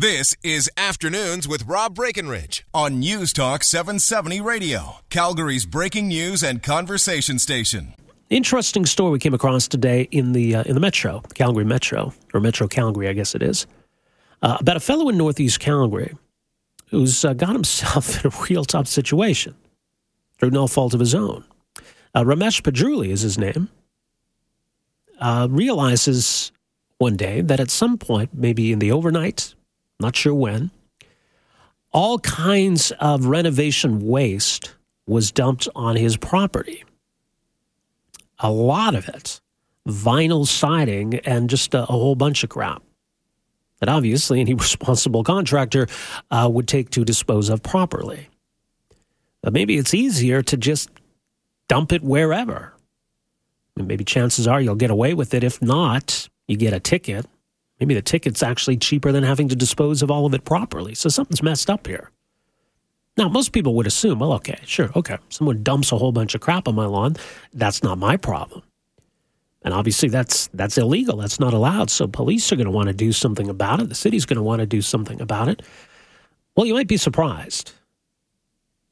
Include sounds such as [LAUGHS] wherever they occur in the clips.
This is Afternoons with Rob Breckenridge on News Talk 770 Radio, Calgary's breaking news and conversation station. Interesting story we came across today in the uh, in the Metro, Calgary Metro, or Metro Calgary, I guess it is, uh, about a fellow in Northeast Calgary who's uh, got himself [LAUGHS] in a real tough situation through no fault of his own. Uh, Ramesh Padruli is his name. Uh, realizes one day that at some point, maybe in the overnight, not sure when, all kinds of renovation waste was dumped on his property. A lot of it, vinyl siding and just a, a whole bunch of crap that obviously any [LAUGHS] responsible contractor uh, would take to dispose of properly. But maybe it's easier to just dump it wherever. And maybe chances are you'll get away with it. If not, you get a ticket Maybe the ticket's actually cheaper than having to dispose of all of it properly. So something's messed up here. Now, most people would assume, well, okay, sure, okay. Someone dumps a whole bunch of crap on my lawn. That's not my problem. And obviously that's that's illegal. That's not allowed. So police are going to want to do something about it. The city's going to want to do something about it. Well, you might be surprised.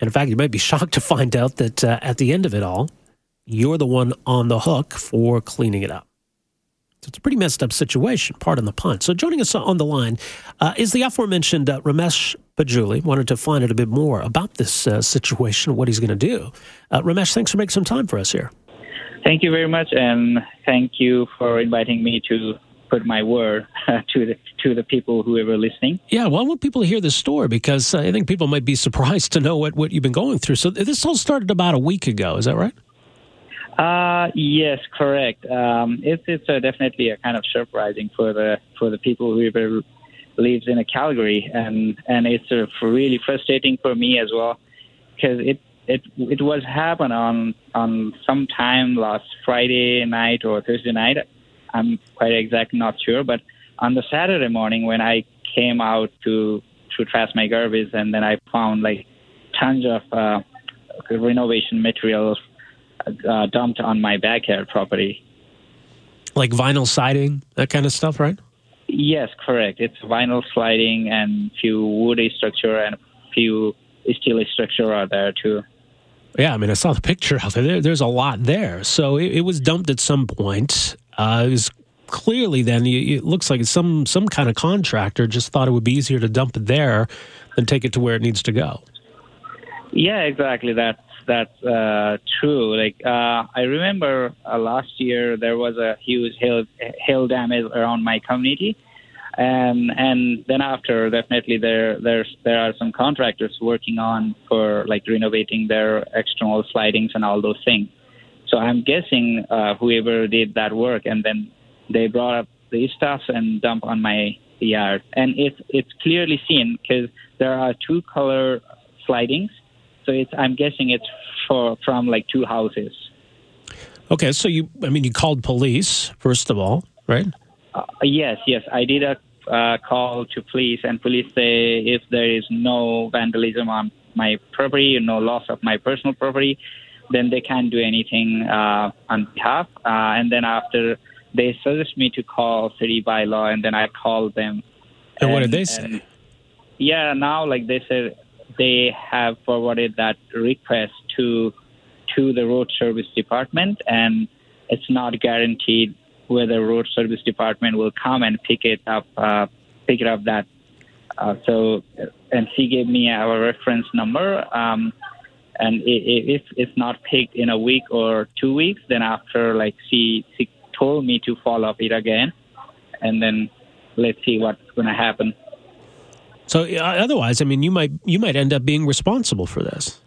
And in fact, you might be [LAUGHS] shocked to find out that uh, at the end of it all, you're the one on the hook for cleaning it up. It's a pretty messed up situation, pardon the pun. So joining us on the line uh, is the aforementioned uh, Ramesh Pajuli. Wanted to find out a bit more about this uh, situation, what he's going to do. Uh, Ramesh, thanks for making some time for us here. Thank you very much, and thank you for inviting me to put my word [LAUGHS] to the to the people who are listening. Yeah, well, I want people to hear this story because I think people might be [LAUGHS] surprised to know what, what you've been going through. So this all started about a week ago, is that right? Uh, yes, correct. Um, it's it's uh, definitely a kind of surprising for the for the people who lives in Calgary, and and it's uh, really frustrating for me as well because it it it was happen on on some time last Friday night or Thursday night. I'm quite exactly not sure, but on the Saturday morning when I came out to to trash my garbage, and then I found like tons of uh, renovation materials uh, dumped on my backyard property. Like vinyl siding, that kind of stuff, right? Yes, correct. It's vinyl sliding and few woody structure and few steel structure are there too. Yeah, I mean, I saw the picture out there. there's a lot there. So it, it was dumped at some point. Uh, it was clearly then it looks like some some kind of contractor just thought it would be easier to dump it there than take it to where it needs to go. Yeah, exactly. That that's uh, true. Like uh, I remember uh, last year there was a huge hail hail damage around my community, and and then after definitely there there's there are some contractors working on for like renovating their external slidings and all those things. So I'm guessing uh, whoever did that work and then they brought up the stuff and dump on my yard, and it's it's clearly seen because there are two color slidings so it's I'm guessing it's for from like two houses. Okay, so you I mean you called police first of all, right? Uh, yes, yes, I did a uh, call to police, and police say if there is no vandalism on my property, no loss of my personal property, then they can't do anything uh, on behalf. Uh, and then after they suggest me to call city by law, and then I called them. And, and what did they say? yeah, now like they said they have forwarded that request to to the road service department, and it's not guaranteed whether road service department will come and pick it up, uh, pick it up that. Uh, so, and she gave me our reference number. Um, and if it's not picked in a week or two weeks, then after like she she told me to follow up it again, and then let's see what's going to happen. So uh, otherwise, I mean, you might you might end up being responsible for this.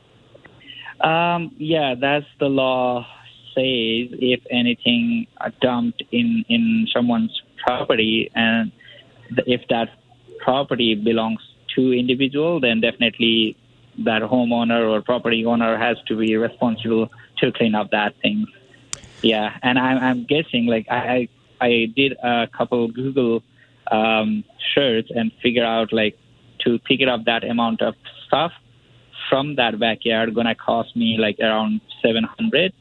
Um, yeah, that's the law says. If anything dumped in in someone's property, and if that property belongs to individual, then definitely that homeowner or property owner has to be responsible to clean up that thing. Yeah, and I'm, I'm guessing like I I did a couple Google um, search and figure out like to pick it up that amount of stuff from that backyard gonna cost me like around 700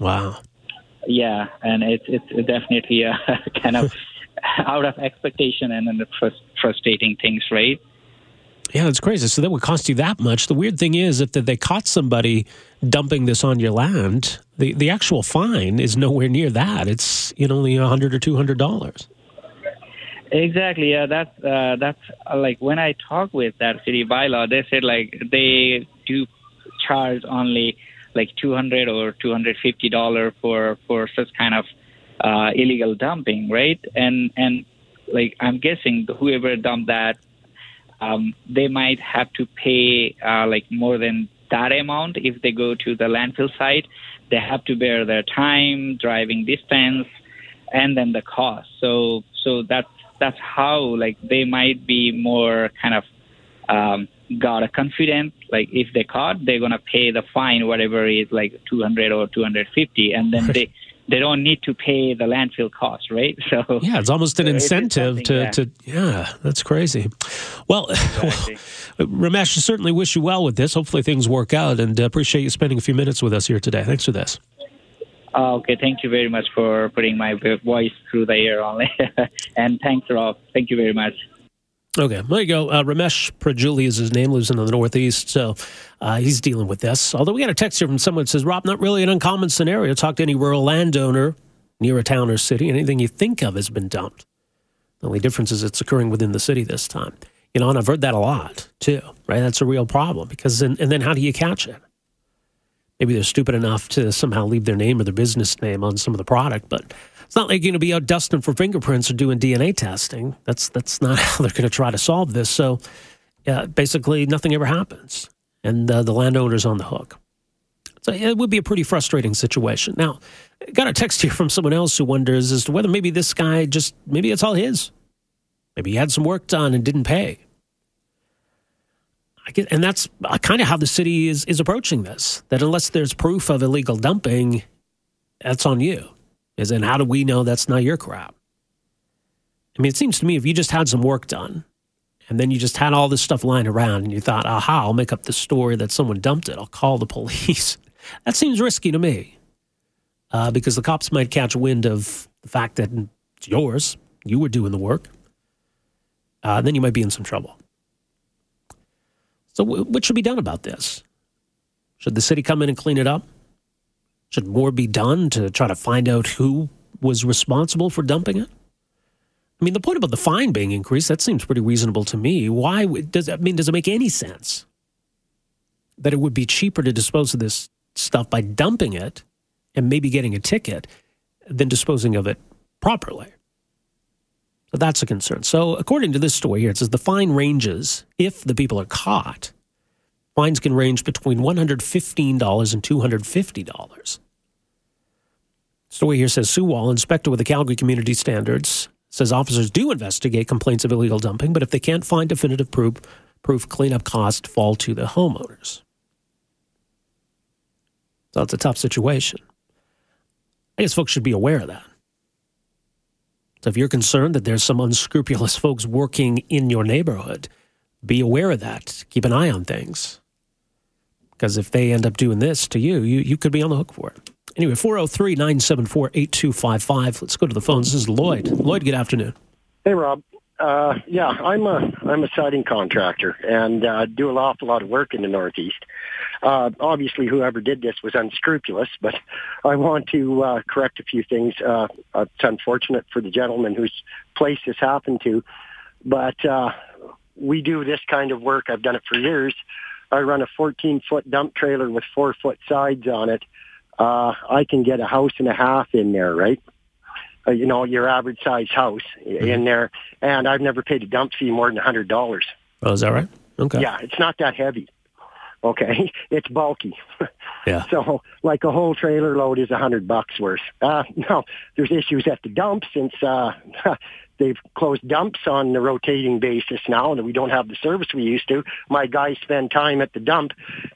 wow yeah and it's it's definitely a [LAUGHS] kind of out of expectation and then the frust- frustrating things, right? Yeah, it's crazy. So that would cost you that much. The weird thing is, if they caught somebody dumping this on your land, the, the actual fine is nowhere near that. It's you know only a hundred or two hundred dollars. Exactly. Yeah, that's uh, that's uh, like when I talk with that city bylaw, they said like they do charge only like two hundred or two hundred fifty dollar for for such kind of uh, illegal dumping, right? And and like I'm guessing whoever dumped that, um, they might have to pay uh, like more than that amount if they go to the landfill site. They have to bear their time, driving distance, and then the cost. So so that's that's how like they might be more kind of um, got a confident. Like if they caught they're gonna pay the fine whatever is like 200 or 250 and then they they don't need to pay the landfill cost right? [LAUGHS] So yeah it's almost an incentive to, yeah. to yeah that's crazy. Well, exactly. well [LAUGHS] ramesh certainly wish you well with this. Hopefully things work out and uh, appreciate you spending a few minutes with us here today. Thanks for this uh, okay, thank you very much for putting my voice through the air only. [LAUGHS] and thanks, Rob. Thank you very much. Okay, there you go. Uh, Ramesh Prajuli is his name, lives in the Northeast, so uh, he's dealing with this. Although we got a text here from someone that says, Rob, not really an uncommon scenario. Talk to any rural landowner near a town or city, anything you think of has been dumped. The only difference is it's occurring within the city this time. You know, and I've heard that a lot too, right? That's a real problem because, and, and then how do you catch it? Maybe they're stupid enough to somehow leave their name or their business name on some of the product, but it's not like you're going to be out dusting for fingerprints or doing DNA testing. That's that's not [LAUGHS] how they're going to try to solve this. So basically, nothing ever happens, and uh, the landowner's on the hook. So it would be a pretty frustrating situation. Now, got a text here from someone else who wonders as to whether maybe this guy just maybe it's all his. Maybe he had some work done and didn't pay. Get, and that's uh, kind of how the city is, is approaching this. That unless there's proof of illegal dumping, that's on you. Is in how do we know that's not your crap? I mean, it seems to me if you just had some work done, and then you just had all this stuff lying around, and you thought, "Aha, I'll make up the story that someone dumped it. I'll call the [LAUGHS] police." that seems risky to me, uh, because the cops might catch wind of the fact that it's yours. You were doing the work. Uh, then you might be in some trouble. So, what should be done about this? Should the city come in and clean it up? Should more be done to try to find out who was responsible for dumping it? I mean, the point about the fine being increased, that seems pretty reasonable to me. Why does I mean, does it make any sense that it would be cheaper to dispose of this stuff by dumping it and maybe getting a ticket than disposing of it properly? So that's a concern. So, according to this story here, it says the fine ranges if the people are caught. Fines can range between $115 and $250. Story here says Sue Wall, inspector with the Calgary Community Standards, says officers do investigate complaints of illegal dumping, but if they can't find definitive proof, proof cleanup costs fall to the homeowners. So it's a tough situation. I guess folks should be aware of that. So if you're concerned that there's some unscrupulous [LAUGHS] folks working in your neighborhood, be aware of that. Keep an eye on things. Because if they end up doing this to you, you, you could be on the hook for it. Anyway, 403 974 8255. Let's go to the phones. This is Lloyd. Lloyd, good afternoon. Hey, Rob. Uh, yeah, I'm a I'm a siding contractor and uh, do an awful lot of work in the Northeast. Uh, obviously, whoever did this was unscrupulous, but I want to uh, correct a few things. Uh, it's unfortunate for the gentleman whose place this happened to, but uh, we do this kind of work. I've done it for years. I run a 14-foot dump trailer with four-foot sides on it. Uh, I can get a house and a half in there, right? Uh, you know, your average size house mm-hmm. in there, and I've never paid a dump fee more than a hundred dollars. Oh, is that right? Okay. Yeah, it's not that heavy. Okay, [LAUGHS] it's bulky. [LAUGHS] Yeah. so, like a whole trailer load is a hundred bucks worth. Uh, [LAUGHS] now, there's issues at the dump since uh, they've closed dumps on the rotating basis now, and we don't have the service we used to. My guys spend time at the dump,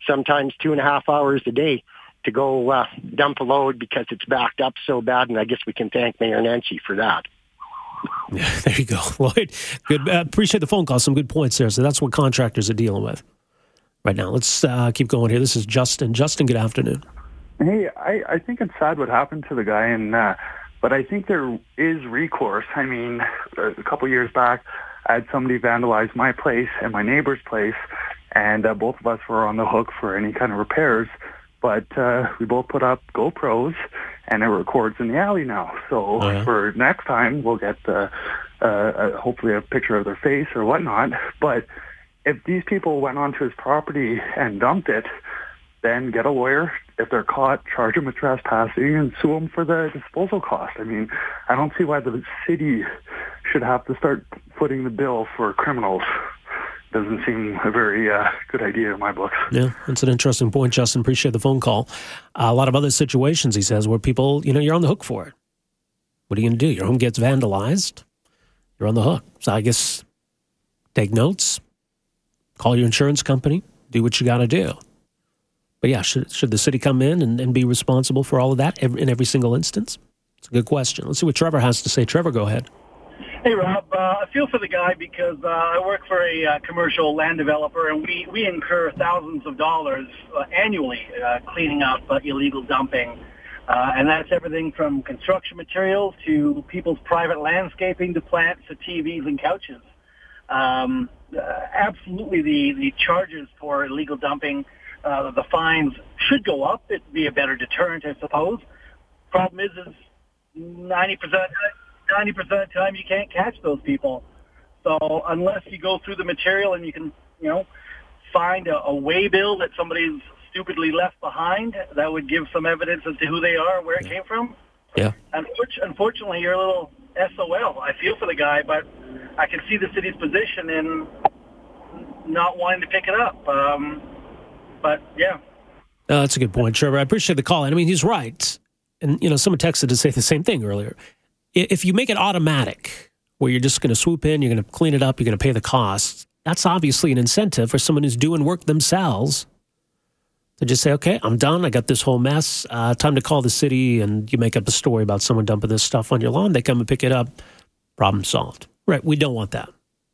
sometimes two and a half hours a day to go uh, dump a load because it's backed up so bad, and I guess we can thank Mayor Nenshi for that. Yeah, there you go, Lloyd. Good. Uh, appreciate the phone call. Some good points there. So that's what contractors are dealing with right now. Let's uh, keep going here. This is Justin. Justin, good afternoon. Hey, I, I think it's sad what happened to the guy in uh, But I think there is recourse. I mean, a couple years back, I had somebody vandalize my place and my neighbor's place, and uh, both of us were on the hook for any kind of repairs. But uh, we both put up GoPros, and it records in the alley now. So yeah. for next time, we'll get uh, uh, hopefully a picture of their face or whatnot. But if these people went onto his property and dumped it, then get a lawyer. If they're caught, charge them with trespassing and sue them for the disposal cost. I mean, I don't see why the city should have to start footing the bill for criminals. Doesn't seem a very uh, good idea in my book. Yeah, that's an interesting point, Justin. Appreciate the phone call. Uh, a lot of other situations, he says, where people, you know, you're on the hook for it. What are you going to do? Your home gets vandalized. You're on the hook. So I guess take notes, call your insurance company, do what you got to do. But yeah, should, should the city come in and, and be responsible for all of that every, in every single instance? It's a good question. Let's see what Trevor has to say. Trevor, go ahead. Hey, Rob. Uh, I feel for the guy because uh, I work for a uh, commercial land developer, and we, we incur thousands of dollars uh, annually uh, cleaning up uh, illegal dumping. And that's everything from construction materials to people's private landscaping to plants to TVs and couches. Um, uh, absolutely, the, the charges for illegal dumping uh, the fines should go up. It'd be a better deterrent, I suppose. Problem is, is 90%, 90% of the time you can't catch those people. So unless you go through the material and you can, you know, find a, a way bill that somebody's stupidly left behind, that would give some evidence as to who they are and where it came from. Yeah. Unfortunately, you're a little SOL. I feel for the guy, but I can see the city's position in not wanting to pick it up. Um, but yeah. That's a good point, Trevor. I appreciate the call. And I mean, he's right. And, you know, someone texted to say the same thing earlier. If you make it automatic, where you're just going to swoop in, you're going to clean it up, you're going to pay the costs, that's obviously an incentive for someone who's doing work themselves to just say, okay, I'm done. I got this whole mess. Uh, time to call the city, and you make up a story about someone dumping this stuff on your lawn. They come and pick it up. Problem solved. Right. We don't want that,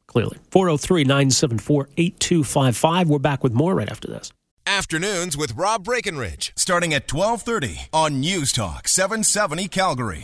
clearly. 403 974 8255. We're back with more right after this. Afternoons with Rob Breckenridge, starting at 1230 on News Talk 770 Calgary.